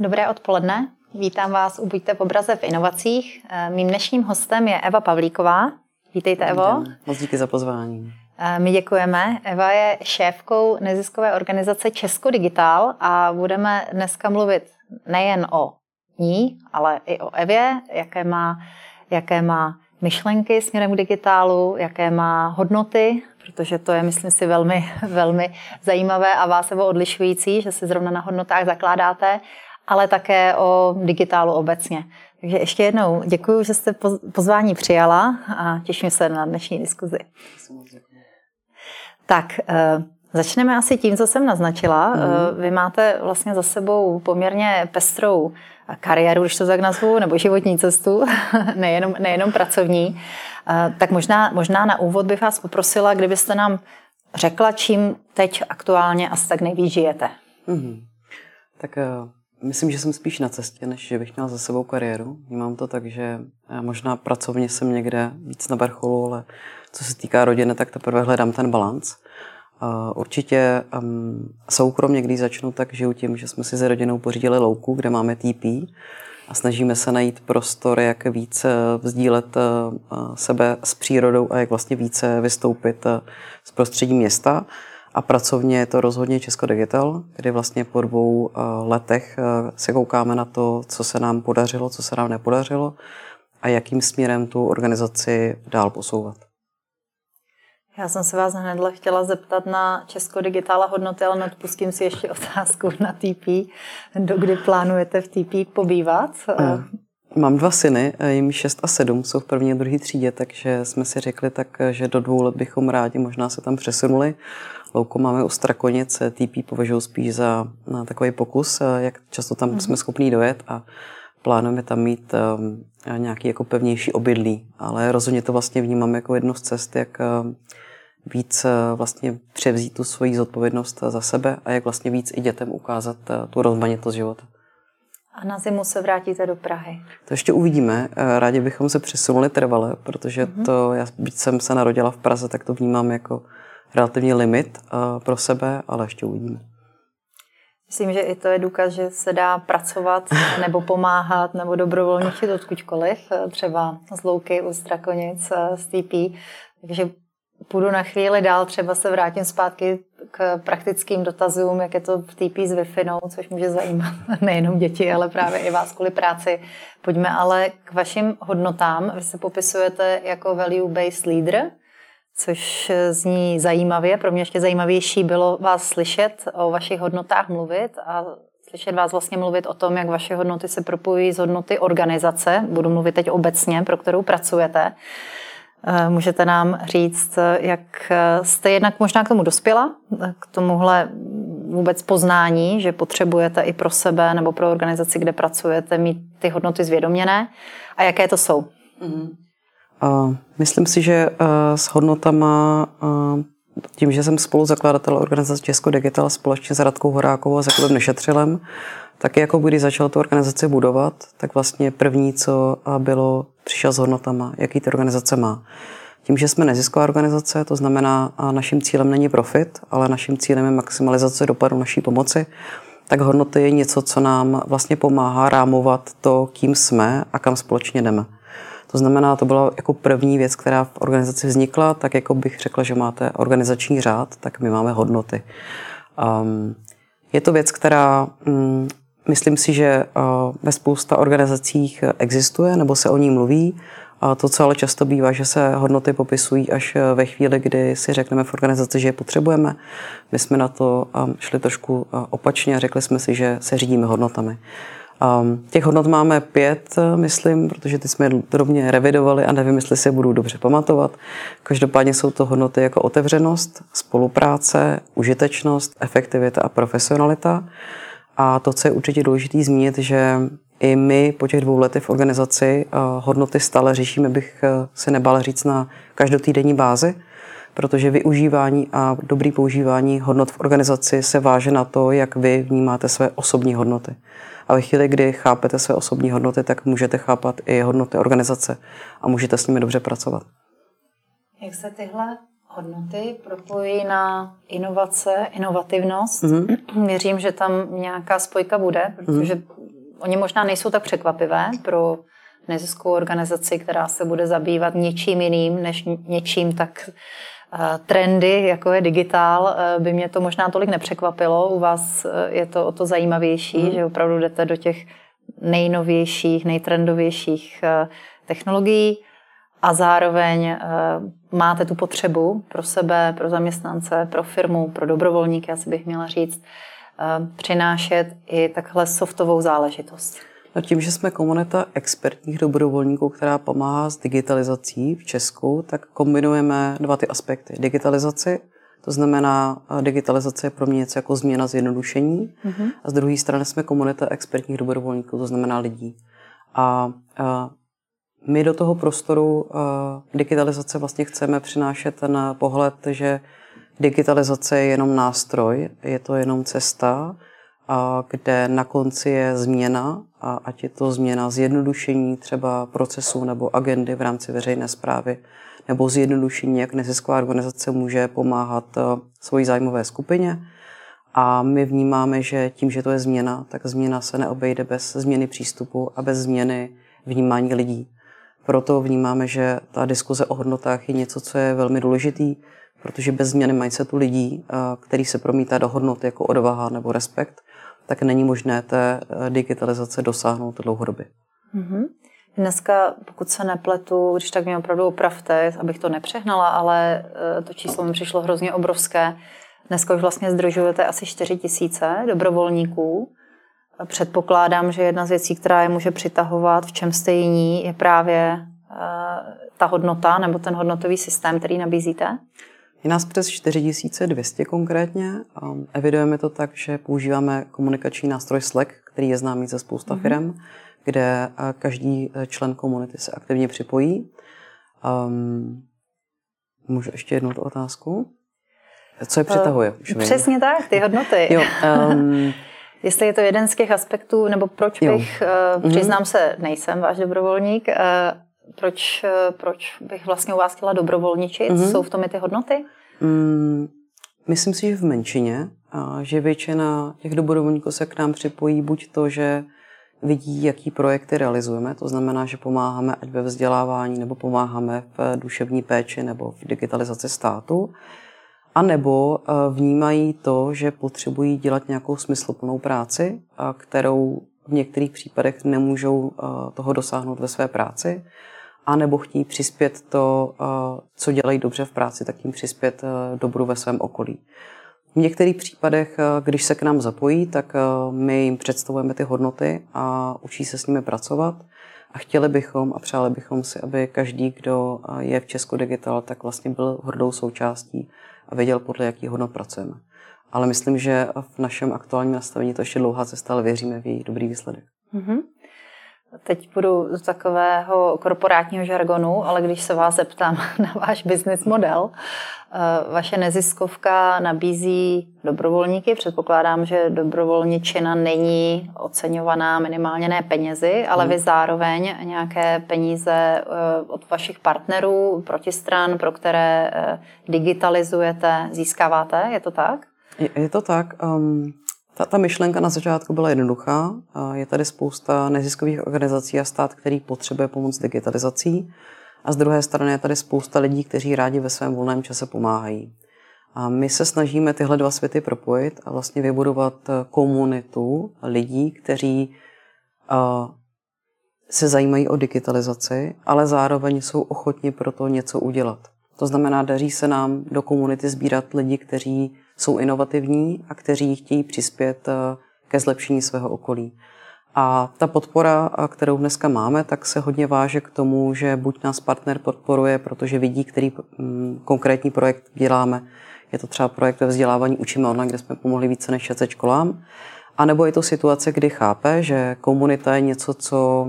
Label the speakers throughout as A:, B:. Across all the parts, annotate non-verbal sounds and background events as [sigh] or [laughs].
A: Dobré odpoledne. Vítám vás u Buďte v obraze v inovacích. Eh, mým dnešním hostem je Eva Pavlíková. Vítejte, Evo.
B: Moc díky za pozvání.
A: Eh, my děkujeme. Eva je šéfkou neziskové organizace Česko Digital a budeme dneska mluvit nejen o ní, ale i o Evě, jaké má, jaké má myšlenky směrem k digitálu, jaké má hodnoty, protože to je, myslím si, velmi, [laughs] velmi zajímavé a vás Evo odlišující, že si zrovna na hodnotách zakládáte ale také o digitálu obecně. Takže ještě jednou děkuji, že jste pozvání přijala a těším se na dnešní diskuzi. Tak, eh, začneme asi tím, co jsem naznačila. Mm. Vy máte vlastně za sebou poměrně pestrou kariéru, když to tak nazvu, nebo životní cestu, [laughs] nejenom, nejenom pracovní. Eh, tak možná, možná na úvod bych vás poprosila, kdybyste nám řekla, čím teď aktuálně asi tak nejvíc žijete. Mm.
B: Tak Myslím, že jsem spíš na cestě, než že bych měl za sebou kariéru. Vnímám to tak, že možná pracovně jsem někde víc na vrcholu, ale co se týká rodiny, tak teprve hledám ten balans. Určitě um, soukromně, když začnu, tak žiju tím, že jsme si s rodinou pořídili louku, kde máme TP a snažíme se najít prostor, jak více vzdílet uh, sebe s přírodou a jak vlastně více vystoupit z prostředí města. A pracovně je to rozhodně Česko Digital, kdy vlastně po dvou eh, letech eh, se koukáme na to, co se nám podařilo, co se nám nepodařilo a jakým směrem tu organizaci dál posouvat.
A: Já jsem se vás hned chtěla zeptat na Česko Digitála hodnoty, ale neodpustím si ještě [laughs] otázku na TP. Dokdy plánujete v TP pobývat?
B: Eh, mám dva syny, jim 6 a 7, jsou v první a druhé třídě, takže jsme si řekli tak, že do dvou let bychom rádi možná se tam přesunuli. Louko máme u Strakonic, TP považuji spíš za na takový pokus, eh, jak často tam mm-hmm. jsme schopní dojet a plánujeme tam mít um, nějaký jako pevnější obydlí, ale rozhodně to vlastně vnímám jako jednu z cest, jak um, víc vlastně převzít tu svoji zodpovědnost za sebe a jak vlastně víc i dětem ukázat tu rozmanitost života.
A: A na zimu se vrátíte do Prahy?
B: To ještě uvidíme. Rádi bychom se přesunuli trvale, protože mm-hmm. to, já byť jsem se narodila v Praze, tak to vnímám jako relativně limit uh, pro sebe, ale ještě uvidíme.
A: Myslím, že i to je důkaz, že se dá pracovat [laughs] nebo pomáhat nebo dobrovolničit odkudkoliv, eh, třeba z Louky, u Strakonic, eh, z TP. Takže půjdu na chvíli dál, třeba se vrátím zpátky k praktickým dotazům, jak je to v TP s wi což může zajímat [laughs] nejenom děti, ale právě i vás kvůli práci. Pojďme ale k vašim hodnotám. Vy se popisujete jako value-based leader, což zní zajímavě. Pro mě ještě zajímavější bylo vás slyšet o vašich hodnotách mluvit a slyšet vás vlastně mluvit o tom, jak vaše hodnoty se propojují s hodnoty organizace. Budu mluvit teď obecně, pro kterou pracujete. Eh, můžete nám říct, jak jste jednak možná k tomu dospěla, k tomuhle vůbec poznání, že potřebujete i pro sebe nebo pro organizaci, kde pracujete, mít ty hodnoty zvědoměné a jaké to jsou? Mm-hmm.
B: Myslím si, že s hodnotama, tím, že jsem spoluzakladatel organizace Česko Digital společně s Radkou Horákovou a s Nešetřilem, tak jako když začal tu organizaci budovat, tak vlastně první, co bylo, přišel s hodnotama, jaký ty organizace má. Tím, že jsme nezisková organizace, to znamená, a naším cílem není profit, ale naším cílem je maximalizace dopadu naší pomoci, tak hodnoty je něco, co nám vlastně pomáhá rámovat to, kým jsme a kam společně jdeme. To znamená, to byla jako první věc, která v organizaci vznikla, tak jako bych řekla, že máte organizační řád, tak my máme hodnoty. Um, je to věc, která um, myslím si, že uh, ve spousta organizacích existuje nebo se o ní mluví. A to, co ale často bývá, že se hodnoty popisují až ve chvíli, kdy si řekneme v organizaci, že je potřebujeme. My jsme na to um, šli trošku uh, opačně a řekli jsme si, že se řídíme hodnotami. Um, těch hodnot máme pět, myslím, protože ty jsme je drobně revidovali a nevím, jestli si je budu dobře pamatovat. Každopádně jsou to hodnoty jako otevřenost, spolupráce, užitečnost, efektivita a profesionalita. A to, co je určitě důležité zmínit, že i my po těch dvou letech v organizaci uh, hodnoty stále řešíme, bych uh, si nebál říct na každotýdenní bázi, protože využívání a dobrý používání hodnot v organizaci se váže na to, jak vy vnímáte své osobní hodnoty. A ve chvíli, kdy chápete své osobní hodnoty, tak můžete chápat i hodnoty organizace a můžete s nimi dobře pracovat.
A: Jak se tyhle hodnoty propojí na inovace, inovativnost. Mm-hmm. Věřím, že tam nějaká spojka bude, protože mm-hmm. oni možná nejsou tak překvapivé pro neziskovou organizaci, která se bude zabývat něčím jiným, než něčím tak uh, trendy, jako je digitál, uh, by mě to možná tolik nepřekvapilo. U vás uh, je to o to zajímavější, mm. že opravdu jdete do těch nejnovějších, nejtrendovějších technologií a zároveň máte tu potřebu pro sebe, pro zaměstnance, pro firmu, pro dobrovolníky, asi bych měla říct, přinášet i takhle softovou záležitost.
B: No tím, že jsme komunita expertních dobrovolníků, která pomáhá s digitalizací v Česku, tak kombinujeme dva ty aspekty. Digitalizaci, to znamená, digitalizace je pro mě něco jako změna zjednodušení. Mm-hmm. A z druhé strany jsme komunita expertních dobrovolníků, to znamená lidí. A, a my do toho prostoru a, digitalizace vlastně chceme přinášet ten pohled, že digitalizace je jenom nástroj, je to jenom cesta, kde na konci je změna, a ať je to změna zjednodušení třeba procesů nebo agendy v rámci veřejné zprávy, nebo zjednodušení, jak nezisková organizace může pomáhat eh, svojí zájmové skupině. A my vnímáme, že tím, že to je změna, tak změna se neobejde bez změny přístupu a bez změny vnímání lidí. Proto vnímáme, že ta diskuze o hodnotách je něco, co je velmi důležitý, protože bez změny mindsetu lidí, eh, který se promítá do hodnot jako odvaha nebo respekt, tak není možné té eh, digitalizace dosáhnout dlouhodobě.
A: Mm-hmm. Dneska, pokud se nepletu, když tak mě opravdu opravte, abych to nepřehnala, ale eh, to číslo mi přišlo hrozně obrovské. Dneska už vlastně združujete asi 4 tisíce dobrovolníků. Předpokládám, že jedna z věcí, která je může přitahovat, v čem jste jiní, je právě eh, ta hodnota nebo ten hodnotový systém, který nabízíte.
B: Je nás přes 4200 konkrétně. Evidujeme to tak, že používáme komunikační nástroj Slack, který je známý ze spousta mm-hmm. firm, kde každý e, člen komunity se aktivně připojí. Um, můžu ještě jednu tu otázku? Co je přitahuje?
A: Už Přesně vím. tak, ty hodnoty. jo, um, [laughs] Jestli je to jeden z těch aspektů, nebo proč jo. bych, uh, přiznám mm-hmm. se, nejsem váš dobrovolník, uh, proč, eh, proč bych vlastně u vás chtěla dobrovolničit? Mm-hmm. Jsou v tom i ty hodnoty? Mm,
B: myslím si, že v menšině, a že většina těch dobrovolníků se k nám připojí buď to, že vidí, jaký projekty realizujeme, to znamená, že pomáháme ať ve vzdělávání, nebo pomáháme v duševní péči, nebo v digitalizaci státu, a nebo eh, vnímají to, že potřebují dělat nějakou smysluplnou práci, kterou v některých případech nemůžou eh, toho dosáhnout ve své práci anebo chtějí přispět to, eh, co dělají dobře v práci, tak jim přispět dobru ve svém okolí. V některých případech, když se k nám zapojí, tak my jim představujeme ty hodnoty a učí se s nimi pracovat. A chtěli bychom a přáli bychom si, aby každý, kdo je v Česku Digital, tak vlastně byl hrdou součástí a věděl, podle jakých hodnot pracujeme. Ale myslím, že v našem aktuálním nastavení to ještě dlouhá cesta, ale věříme v její dobrý výsledek. Mm-hmm.
A: Teď budu z takového korporátního žargonu, ale když se vás zeptám [laughs] na váš business model, vaše neziskovka nabízí dobrovolníky. Předpokládám, že dobrovolničina není oceňovaná minimálně ne penězi, ale vy hmm. zároveň nějaké peníze eh, od vašich partnerů, protistran, pro které eh, digitalizujete, získáváte. Je to tak?
B: Je, je to tak. Um, ta, ta myšlenka na začátku byla jednoduchá. Je tady spousta neziskových organizací a stát, který potřebuje pomoc digitalizací. A z druhé strany je tady spousta lidí, kteří rádi ve svém volném čase pomáhají. A my se snažíme tyhle dva světy propojit a vlastně vybudovat komunitu lidí, kteří se zajímají o digitalizaci, ale zároveň jsou ochotni pro to něco udělat. To znamená, daří se nám do komunity sbírat lidi, kteří jsou inovativní a kteří chtějí přispět eh, ke zlepšení svého okolí. A ta podpora, kterou dneska máme, tak se hodně váže k tomu, že buď nás partner podporuje, protože vidí, který mm, konkrétní projekt děláme. Je to třeba projekt ve vzdělávání Učíme online, kde jsme pomohli více než 600 školám. A nebo je to situace, kdy chápe, že komunita je něco, co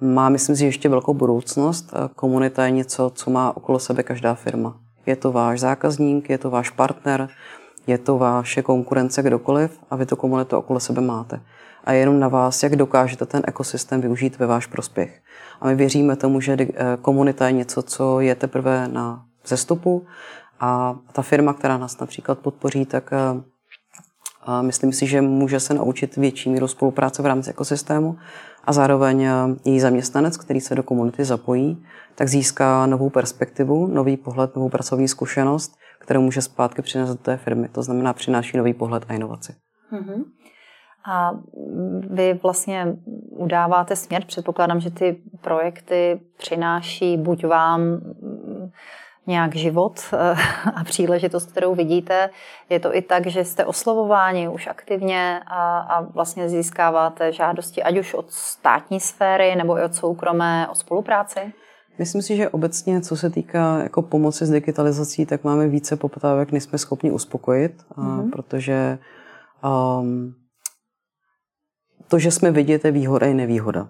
B: má, myslím si, ještě velkou budoucnost. Komunita je něco, co má okolo sebe každá firma. Je to váš zákazník, je to váš partner, je to vaše konkurence kdokoliv a vy to komunitu okolo sebe máte. A je jenom na vás, jak dokážete ten ekosystém využít ve váš prospěch. A my věříme tomu, že eh, komunita je něco, co je teprve na zestupu A ta firma, která nás například podpoří, tak a myslím si, že může se naučit větší míru spolupráce v rámci ekosystému a zároveň její zaměstnanec, který se do komunity zapojí, tak získá novou perspektivu, nový pohled, novou pracovní zkušenost, kterou může zpátky přinést do té firmy. To znamená, přináší nový pohled a inovaci. Mm-hmm.
A: A vy vlastně udáváte směr, předpokládám, že ty projekty přináší buď vám nějak život eh, [laughs] a příležitost, kterou vidíte. Je to i tak, že jste oslovováni už aktivně a, a vlastně získáváte žádosti ať už od státní sféry nebo i od soukromé o spolupráci?
B: Myslím si, že obecně, co se týká jako pomoci s digitalizací, tak máme více poptávek, než jsme schopni uspokojit, mm-hmm. protože um, to, že jsme vidět, je výhoda i nevýhoda.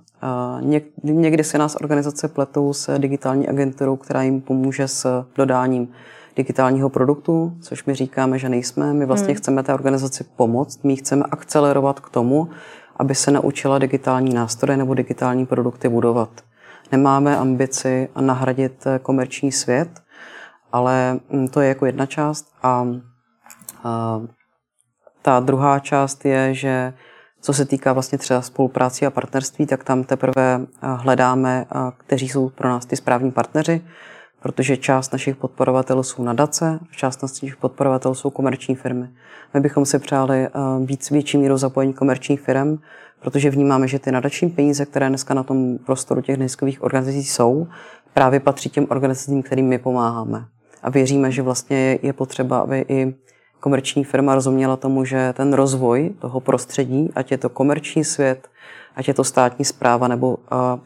B: Někdy se nás organizace pletou s digitální agenturou, která jim pomůže s dodáním digitálního produktu, což my říkáme, že nejsme. My vlastně hmm. chceme té organizaci pomoct, my chceme akcelerovat k tomu, aby se naučila digitální nástroje nebo digitální produkty budovat. Nemáme ambici nahradit komerční svět, ale hm, to je jako jedna část. A, a ta druhá část je, že co se týká vlastně třeba spolupráci a partnerství, tak tam teprve eh, hledáme, eh, kteří jsou pro nás ty správní partneři, protože část našich podporovatelů jsou nadace, část našich podporovatelů jsou komerční firmy. My bychom si přáli víc eh, větší míru zapojení komerčních firm, protože vnímáme, že ty nadační peníze, které dneska na tom prostoru těch neziskových organizací jsou, právě patří těm organizacím, kterým my pomáháme. A věříme, že vlastně je potřeba, aby i komerční firma rozuměla tomu, že ten rozvoj toho prostředí, ať je to komerční svět, ať je to státní zpráva nebo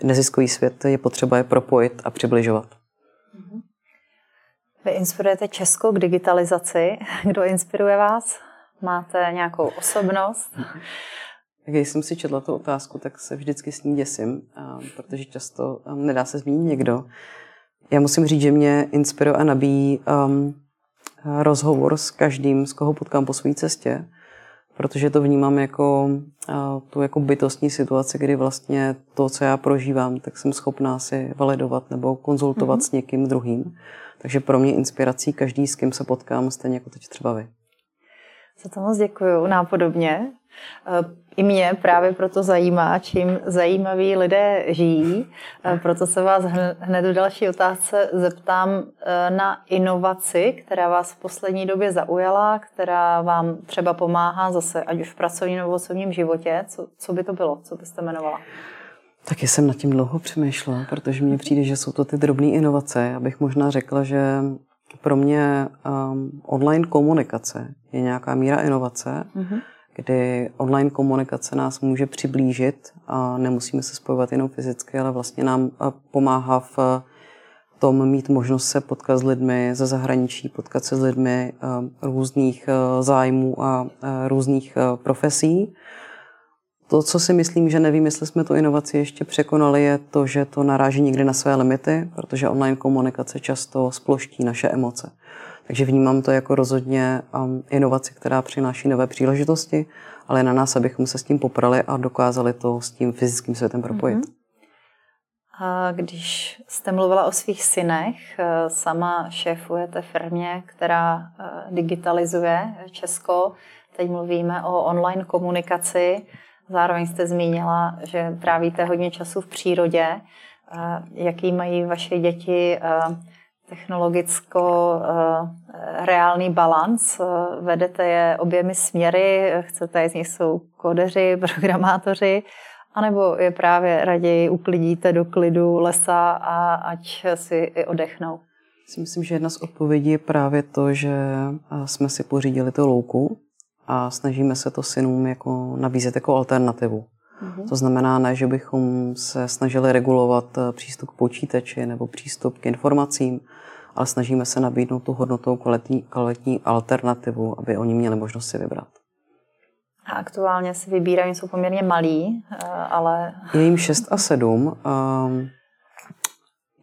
B: neziskový svět, je potřeba je propojit a přibližovat. Mhm.
A: Vy inspirujete Česko k digitalizaci. [laughs] Kdo inspiruje vás? Máte nějakou osobnost?
B: Když jsem si četla tu otázku, tak se vždycky s ní děsím, protože často nedá se zmínit někdo. Já musím říct, že mě inspiruje a nabíjí um, rozhovor s každým, z koho potkám po své cestě, protože to vnímám jako tu jako bytostní situaci, kdy vlastně to, co já prožívám, tak jsem schopná si validovat nebo konzultovat mm-hmm. s někým druhým. Takže pro mě inspirací každý, s kým se potkám, stejně jako teď třeba vy.
A: Za to moc děkuju, nápodobně. Eh, I mě právě proto zajímá, čím zajímaví lidé žijí. Eh, proto se vás hned do další otázce zeptám eh, na inovaci, která vás v poslední době zaujala, která vám třeba pomáhá zase, ať už v pracovním nebo osobním životě. Co, co by to bylo? Co byste jmenovala?
B: Taky jsem nad tím dlouho přemýšlela, protože mně přijde, že jsou to ty drobné inovace. Abych možná řekla, že pro mě um, online komunikace je nějaká míra inovace. Mm-hmm kdy online komunikace nás může přiblížit a nemusíme se spojovat jenom fyzicky, ale vlastně nám eh, pomáhá v tom mít možnost se potkat s lidmi ze zahraničí, potkat se s lidmi eh, různých eh, zájmů a různých profesí. To, co si myslím, že nevím, jestli jsme tu inovaci ještě překonali, je to, že to naráží někdy na své limity, protože online komunikace často sploští naše emoce. Takže vnímám to jako rozhodně um, inovaci, která přináší nové příležitosti, ale na nás, abychom se s tím poprali a dokázali to s tím fyzickým světem propojit. Mm-hmm.
A: A když jste mluvila o svých synech, eh, sama šéfujete firmě, která eh, digitalizuje Česko. Teď mluvíme o online komunikaci. Zároveň jste zmínila, že trávíte hodně času v přírodě. Eh, jaký mají vaše děti technologicko-reálný eh, balans. Eh, vedete je oběmi směry, chcete, z nich jsou kodeři, [laughs] programátoři, anebo je právě raději uklidíte do klidu lesa a ať si i odechnou?
B: Myslím, že jedna z odpovědí je právě to, že eh, jsme si pořídili to louku a snažíme se to synům jako nabízet jako alternativu. Mm-hmm. To znamená ne, že bychom se snažili regulovat přístup k počítači nebo přístup k informacím, ale snažíme se nabídnout tu hodnotou kvalitní, kvalitní alternativu, aby oni měli možnost si vybrat.
A: A aktuálně si vybírají, jsou poměrně malí, eh, ale...
B: Je jim 6 a 7. Ehm,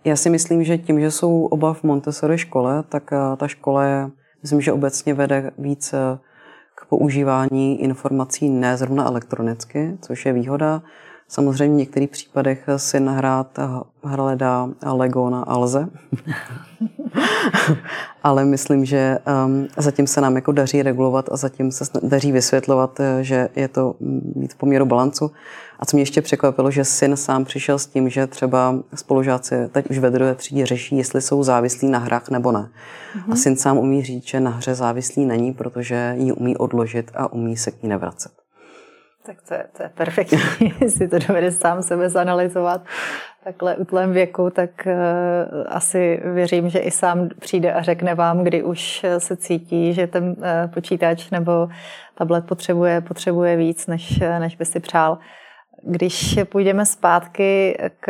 B: já si myslím, že tím, že jsou oba v Montessori škole, tak eh, ta škola je, myslím, že obecně vede více používání informací ne zrovna elektronicky, což je výhoda. Samozřejmě v některých případech si nahrát hledá Lego na Alze. [laughs] Ale myslím, že um, zatím se nám jako daří regulovat a zatím se daří vysvětlovat, eh, že je to mít v poměru balancu. A co mě ještě překvapilo, že syn sám přišel s tím, že třeba spolužáci teď už ve druhé třídě řeší, jestli jsou závislí na hrách nebo ne. Mm-hmm. A mhm. syn sám umí říct, že na hře závislý není, protože ji umí odložit a umí se k ní nevracet.
A: Tak to je, to je perfektní, [laughs] jestli to dovede sám sebe zanalizovat takhle utlém věku, tak uh, asi věřím, že i sám přijde a řekne vám, kdy už se cítí, že ten uh, počítač nebo tablet potřebuje, potřebuje víc, než, než by si přál. Když půjdeme zpátky k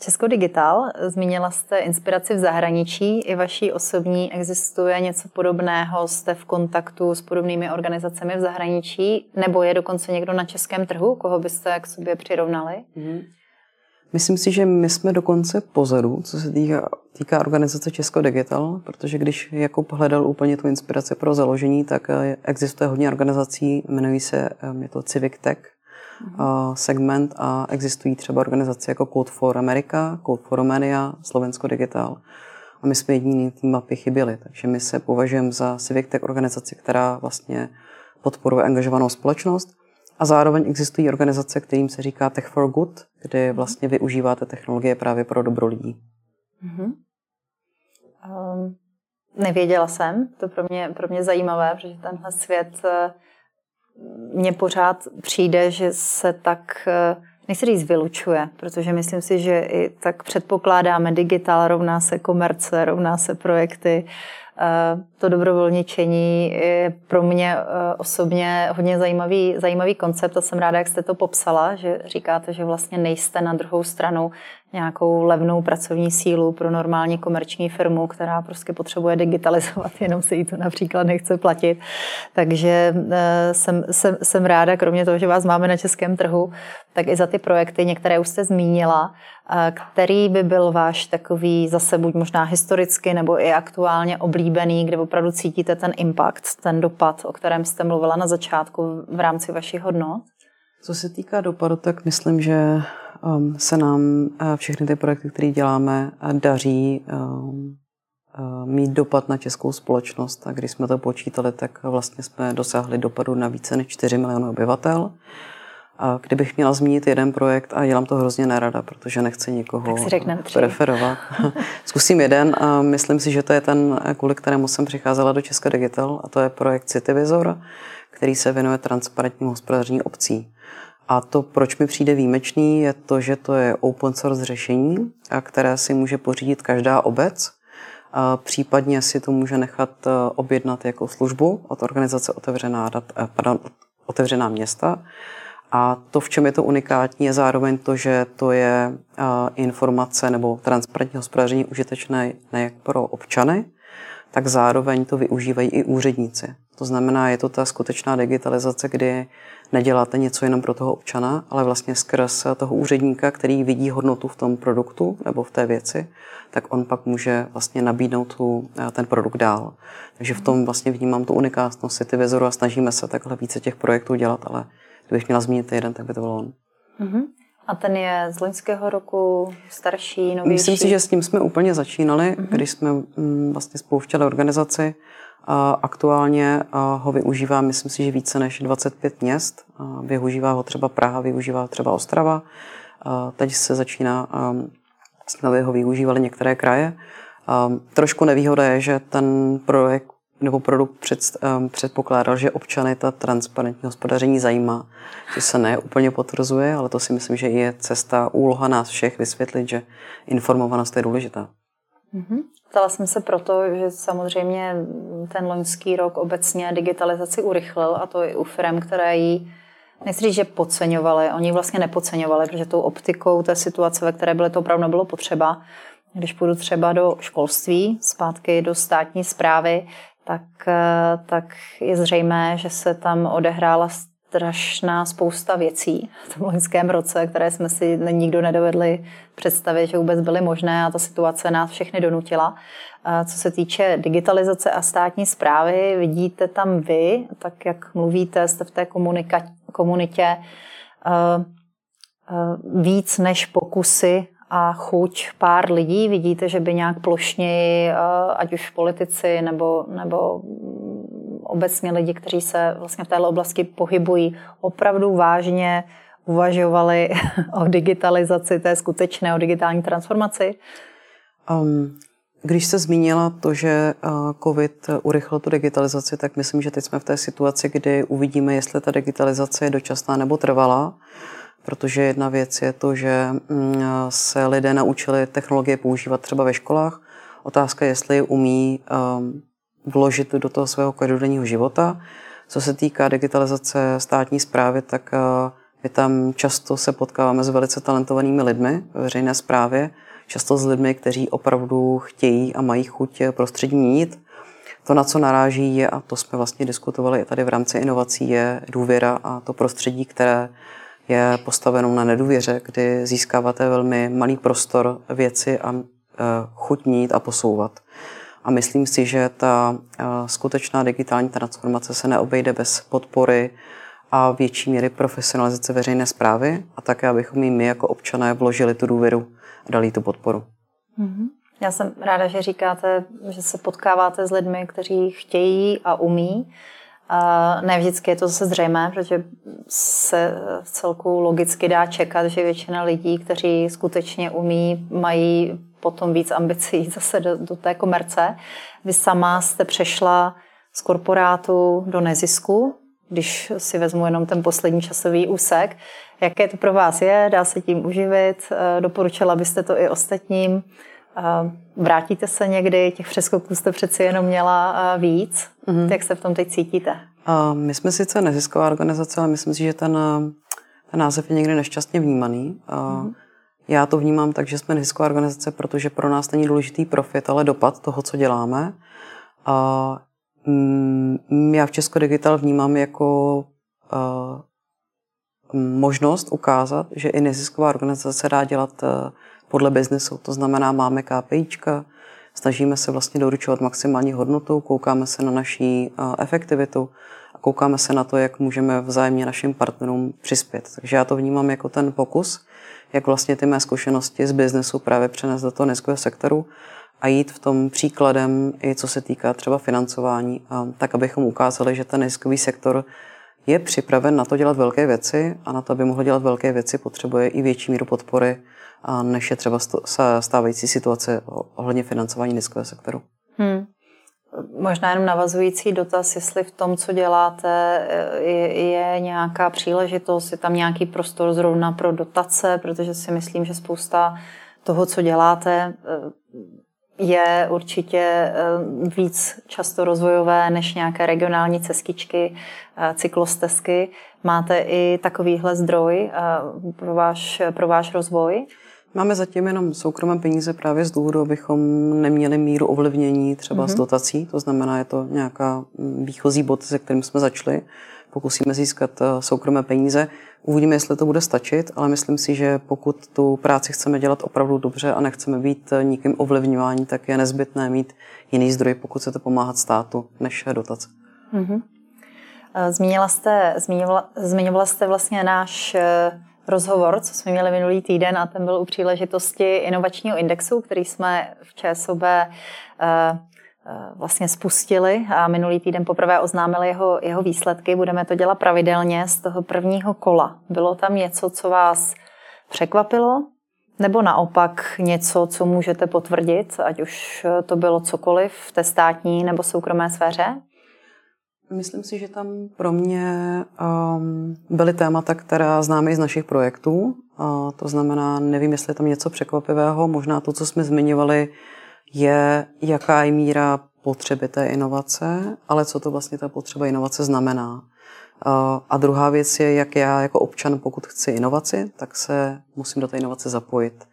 A: Česko Digital, zmínila jste inspiraci v zahraničí, i vaší osobní existuje něco podobného, jste v kontaktu s podobnými organizacemi v zahraničí, nebo je dokonce někdo na českém trhu, koho byste k sobě přirovnali? Mm-hmm.
B: Myslím si, že my jsme dokonce pozadu, co se týká, týká organizace Česko Digital, protože když Jakub hledal úplně tu inspiraci pro založení, tak eh, existuje hodně organizací, jmenují se, eh, je to Civic Tech, mm-hmm. segment a existují třeba organizace jako Code for America, Code for Romania, Slovensko Digital. A my jsme jediní té mapy chyběli, takže my se považujeme za Civic Tech organizaci, která vlastně podporuje angažovanou společnost a zároveň existují organizace, kterým se říká Tech for Good, kde vlastně využíváte technologie právě pro dobro lidí. Mm-hmm.
A: Um, nevěděla jsem, to pro mě, pro mě zajímavé, protože tenhle svět uh, mně pořád přijde, že se tak, eh, nechci říct, vylučuje, protože myslím si, že i tak předpokládáme digitál, rovná se komerce, rovná se projekty, Eh, to dobrovolničení je pro mě eh, osobně hodně zajímavý, zajímavý koncept a jsem ráda, jak jste to popsala, že říkáte, že vlastně nejste na druhou stranu nějakou levnou pracovní sílu pro normální komerční firmu, která prostě potřebuje digitalizovat, [laughs] jenom se jí to například nechce platit. Takže eh, jsem, jsem, jsem ráda, kromě toho, že vás máme na českém trhu, tak i za ty projekty, některé už jste zmínila, který by byl váš takový zase buď možná historicky nebo i aktuálně oblíbený, kde opravdu cítíte ten impact, ten dopad, o kterém jste mluvila na začátku v rámci vašich hodnot?
B: Co se týká dopadu, tak myslím, že se nám uh, všechny ty projekty, které děláme, uh, daří um, uh, mít dopad na českou společnost. A když jsme to počítali, tak vlastně jsme dosáhli dopadu na více než 4 miliony obyvatel. A kdybych měla zmínit jeden projekt, a dělám to hrozně nerada, protože nechci nikoho preferovat. [laughs] Zkusím jeden a myslím si, že to je ten, kvůli kterému jsem přicházela do České Digital, a to je projekt Cityvisor, který se věnuje transparentnímu hospodaření obcí. A to, proč mi přijde výjimečný, je to, že to je open source řešení, které si může pořídit každá obec. A případně si to může nechat e, objednat jako službu od organizace Otevřená, dat, e, pardon, Otevřená města. A to, v čem je to unikátní, je zároveň to, že to je informace nebo transparentní hospodaření užitečné nejen pro občany, tak zároveň to využívají i úředníci. To znamená, je to ta skutečná digitalizace, kdy neděláte něco jenom pro toho občana, ale vlastně skrz toho úředníka, který vidí hodnotu v tom produktu nebo v té věci, tak on pak může vlastně nabídnout tu, ten produkt dál. Takže v tom vlastně vnímám tu unikátnost Cityvizoru a snažíme se takhle více těch projektů dělat, ale Kdybych měla zmínit jeden, tak by to byl on.
A: Mm-hmm. A ten je z loňského roku starší, novější?
B: Myslím si, že s tím jsme úplně začínali, mm-hmm. když jsme mm, vlastně spouštěli organizaci. Aktuálně ho využívá, myslím si, že více než 25 měst. Využívá ho třeba Praha, využívá třeba Ostrava. Teď se začíná, aby ho využívali některé kraje. Trošku nevýhoda je, že ten projekt nebo produkt před, um, předpokládal, že občany ta transparentní hospodaření zajímá, což se ne úplně potvrzuje, ale to si myslím, že je cesta, úloha nás všech vysvětlit, že informovanost je důležitá.
A: Mm-hmm. Ptala jsem se proto, že samozřejmě ten loňský rok obecně digitalizaci urychlil a to i u firm, které ji nechci říct, že podceňovali, oni vlastně nepodceňovali, protože tou optikou té situace, ve které byly, to opravdu nebylo potřeba. Když půjdu třeba do školství, zpátky do státní zprávy, tak, eh, tak je zřejmé, že se tam odehrála strašná spousta věcí v tom loňském roce, které jsme si nikdo nedovedli představit, že vůbec byly možné a ta situace nás všechny donutila. Co se týče digitalizace a státní zprávy, vidíte tam vy, tak jak mluvíte, jste v té komunika- komunitě, eh, víc než pokusy a chuť pár lidí? Vidíte, že by nějak plošněji, ať už politici nebo, nebo obecně lidi, kteří se vlastně v této oblasti pohybují, opravdu vážně uvažovali [laughs] o digitalizaci, té skutečné, o digitální transformaci?
B: Um, když se zmínila to, že COVID urychlil tu digitalizaci, tak myslím, že teď jsme v té situaci, kdy uvidíme, jestli ta digitalizace je dočasná nebo trvalá. Protože jedna věc je to, že mm, se lidé naučili technologie používat třeba ve školách. Otázka je, jestli umí um, vložit do toho svého každodenního života. Co se týká digitalizace státní zprávy, tak uh, my tam často se potkáváme s velice talentovanými lidmi ve veřejné správě, často s lidmi, kteří opravdu chtějí a mají chuť prostředí měnit. To, na co naráží, je, a to jsme vlastně diskutovali i tady v rámci inovací, je důvěra a to prostředí, které je postaveno na nedůvěře, kdy získáváte velmi malý prostor věci a e, chuť měnit a posouvat. A myslím si, že ta e, skutečná digitální transformace se neobejde bez podpory a větší míry profesionalizace veřejné zprávy a také, abychom i my jako občané vložili tu důvěru a dali tu podporu.
A: Mm-hmm. Já jsem ráda, že říkáte, že se potkáváte s lidmi, kteří chtějí a umí. Ne vždycky je to zase zřejmé, protože se celku logicky dá čekat, že většina lidí, kteří skutečně umí, mají potom víc ambicí [laughs] zase do, do té komerce. Vy sama jste přešla z korporátu do nezisku, když si vezmu jenom ten poslední časový úsek. Jaké to pro vás je? Dá se tím uživit? Eh, doporučila byste to i ostatním? Eh, vrátíte se někdy? Těch přeskoků jste přeci jenom měla eh, víc. Mm-hmm. Jak se v tom teď cítíte?
B: My jsme sice nezisková organizace, ale myslím si, že ten, ten název je někdy nešťastně vnímaný. Mm-hmm. Já to vnímám tak, že jsme nezisková organizace, protože pro nás není důležitý profit, ale dopad toho, co děláme. Mm, já v Česko Digital vnímám jako možnost ukázat, že i nezisková organizace se dá dělat podle biznesu. To znamená, máme KPIčka, snažíme se vlastně doručovat maximální hodnotu, koukáme se na naší efektivitu a koukáme se na to, jak můžeme vzájemně našim partnerům přispět. Takže já to vnímám jako ten pokus, jak vlastně ty mé zkušenosti z biznesu právě přenést do toho neziskového sektoru a jít v tom příkladem i co se týká třeba financování, tak abychom ukázali, že ten neziskový sektor je připraven na to dělat velké věci a na to, aby mohl dělat velké věci, potřebuje i větší míru podpory, než je třeba stávající situace ohledně financování neziskového sektoru. Hmm.
A: Možná jenom navazující dotaz, jestli v tom, co děláte, je, je nějaká příležitost, je tam nějaký prostor zrovna pro dotace, protože si myslím, že spousta toho, co děláte, je určitě eh, víc často rozvojové než nějaké regionální cestičky, eh, cyklostezky. Máte i takovýhle zdroj eh, pro váš, pro váš rozvoj?
B: Máme zatím jenom soukromé peníze právě z důvodu, abychom neměli míru ovlivnění třeba mm-hmm. z dotací. To znamená, je to nějaká mm, výchozí bod, se kterým jsme začali. Pokusíme získat soukromé peníze. Uvidíme, jestli to bude stačit, ale myslím si, že pokud tu práci chceme dělat opravdu dobře a nechceme být nikým ovlivňování, tak je nezbytné mít jiný zdroj, pokud chcete pomáhat státu, než dotace. Mm-hmm.
A: Zmínila jste, zmiňovala, zmiňovala jste vlastně náš eh, rozhovor, co jsme měli minulý týden a ten byl u příležitosti inovačního indexu, který jsme v ČSOB Eh, vlastně spustili a minulý týden poprvé oznámili jeho, jeho výsledky. Budeme to dělat pravidelně z toho prvního kola. Bylo tam něco, co vás překvapilo? Nebo naopak něco, co můžete potvrdit, ať už to bylo cokoliv v té státní nebo soukromé sféře?
B: Myslím si, že tam pro mě um, byly témata, která známe i z našich projektů. Uh, to znamená, nevím, jestli je tam něco překvapivého, možná to, co jsme zmiňovali, je, jaká je míra potřeby té inovace, ale co to vlastně ta potřeba inovace znamená. A druhá věc je, jak já jako občan, pokud chci inovaci, tak se musím do té inovace zapojit.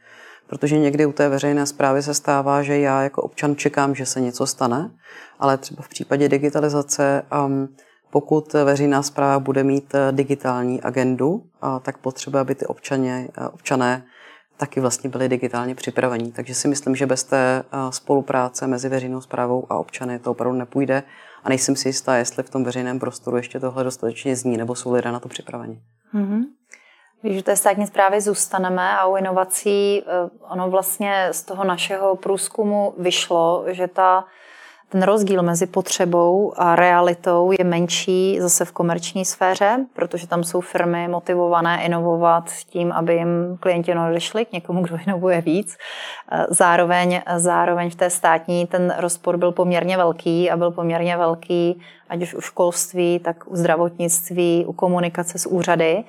B: Protože někdy u té veřejné zprávy se stává, že já jako občan čekám, že se něco stane, ale třeba v případě digitalizace, pokud veřejná zpráva bude mít digitální agendu, tak potřebuje, aby ty občaně, občané taky vlastně byli digitálně připravení. Takže si myslím, že bez té eh, spolupráce mezi veřejnou zprávou a občany to opravdu nepůjde a nejsem si jistá, jestli v tom veřejném prostoru ještě tohle dostatečně zní, nebo jsou lidé na to připraveni. Mm-hmm.
A: Když té státní zprávy zůstaneme a u inovací, eh, ono vlastně z toho našeho průzkumu vyšlo, že ta ten rozdíl mezi potřebou a realitou je menší zase v komerční sféře, protože tam jsou firmy motivované inovovat tím, aby jim klienti neodešli k někomu, kdo inovuje víc. Zároveň, zároveň v té státní ten rozpor byl poměrně velký a byl poměrně velký ať už u školství, tak u zdravotnictví, u komunikace s úřady.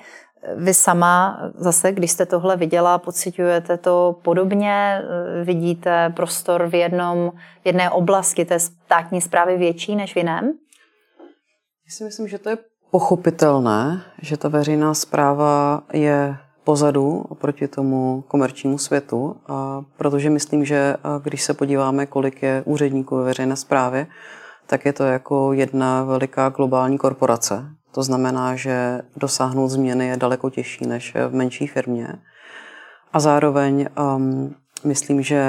A: Vy sama zase, když jste tohle viděla, pocitujete to podobně? Vidíte prostor v, jednom, v jedné oblasti té státní zprávy větší než v jiném?
B: Já si myslím, že to je pochopitelné, že ta veřejná zpráva je pozadu oproti tomu komerčnímu světu, a protože myslím, že když se podíváme, kolik je úředníků ve veřejné správě, tak je to jako jedna veliká globální korporace. To znamená, že dosáhnout změny je daleko těžší než v menší firmě. A zároveň um, myslím, že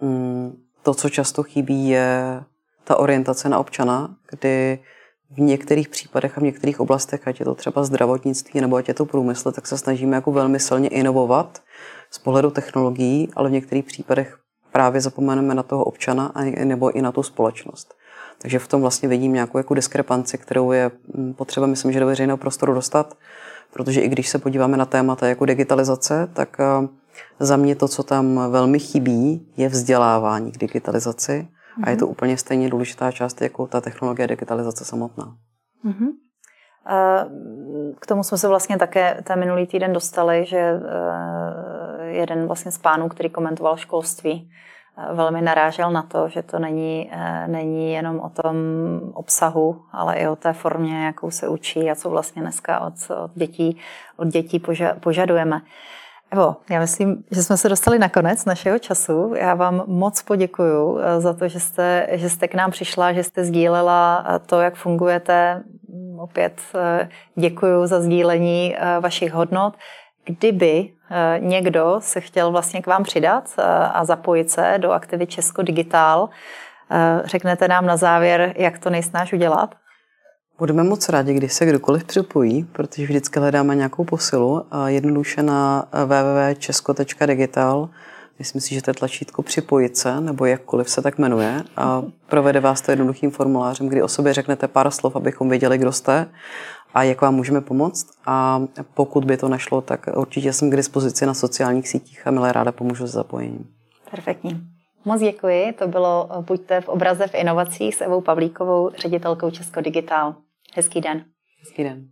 B: um, to, co často chybí, je ta orientace na občana, kdy v některých případech a v některých oblastech, ať je to třeba zdravotnictví nebo ať je to průmysl, tak se snažíme jako velmi silně inovovat z pohledu technologií, ale v některých případech právě zapomeneme na toho občana nebo i na tu společnost. Takže v tom vlastně vidím nějakou jako diskrepanci, kterou je mm, potřeba, myslím, že do veřejného prostoru dostat, protože i když se podíváme na témata jako digitalizace, tak eh, za mě to, co tam velmi chybí, je vzdělávání k digitalizaci a je to mhm. úplně stejně důležitá část jako ta technologie digitalizace samotná. Mm-hmm.
A: K tomu jsme se vlastně také ten minulý týden dostali, že eh, jeden vlastně z pánů, který komentoval školství, velmi narážel na to, že to není, eh, není jenom o tom obsahu, ale i o té formě, jakou se učí a co vlastně dneska od, od dětí, od dětí poža, požadujeme. Evo, já myslím, že jsme se dostali na konec našeho času. Já vám moc poděkuju eh, za to, že jste, že jste k nám přišla, že jste sdílela eh, to, jak fungujete. Opět děkuju za sdílení vašich hodnot. Kdyby eh, někdo se chtěl vlastně k vám přidat eh, a zapojit se do aktivit Česko Digitál, eh, řeknete nám na závěr, jak to nejsnáš udělat?
B: Budeme moc rádi, když se kdokoliv připojí, protože vždycky hledáme nějakou posilu. Jednoduše na www.česko.digital Myslím si, že to je tlačítko připojit se, nebo jakkoliv se tak jmenuje. A provede vás to jednoduchým formulářem, kdy o sobě řeknete pár slov, abychom věděli, kdo jste a jak vám můžeme pomoct. A pokud by to nešlo, tak určitě jsem k dispozici na sociálních sítích a milé ráda pomůžu s zapojením.
A: Perfektní. Moc děkuji. To bylo Buďte v obraze v inovacích s Evou Pavlíkovou, ředitelkou Česko Digitál. Hezký den.
B: Hezký den.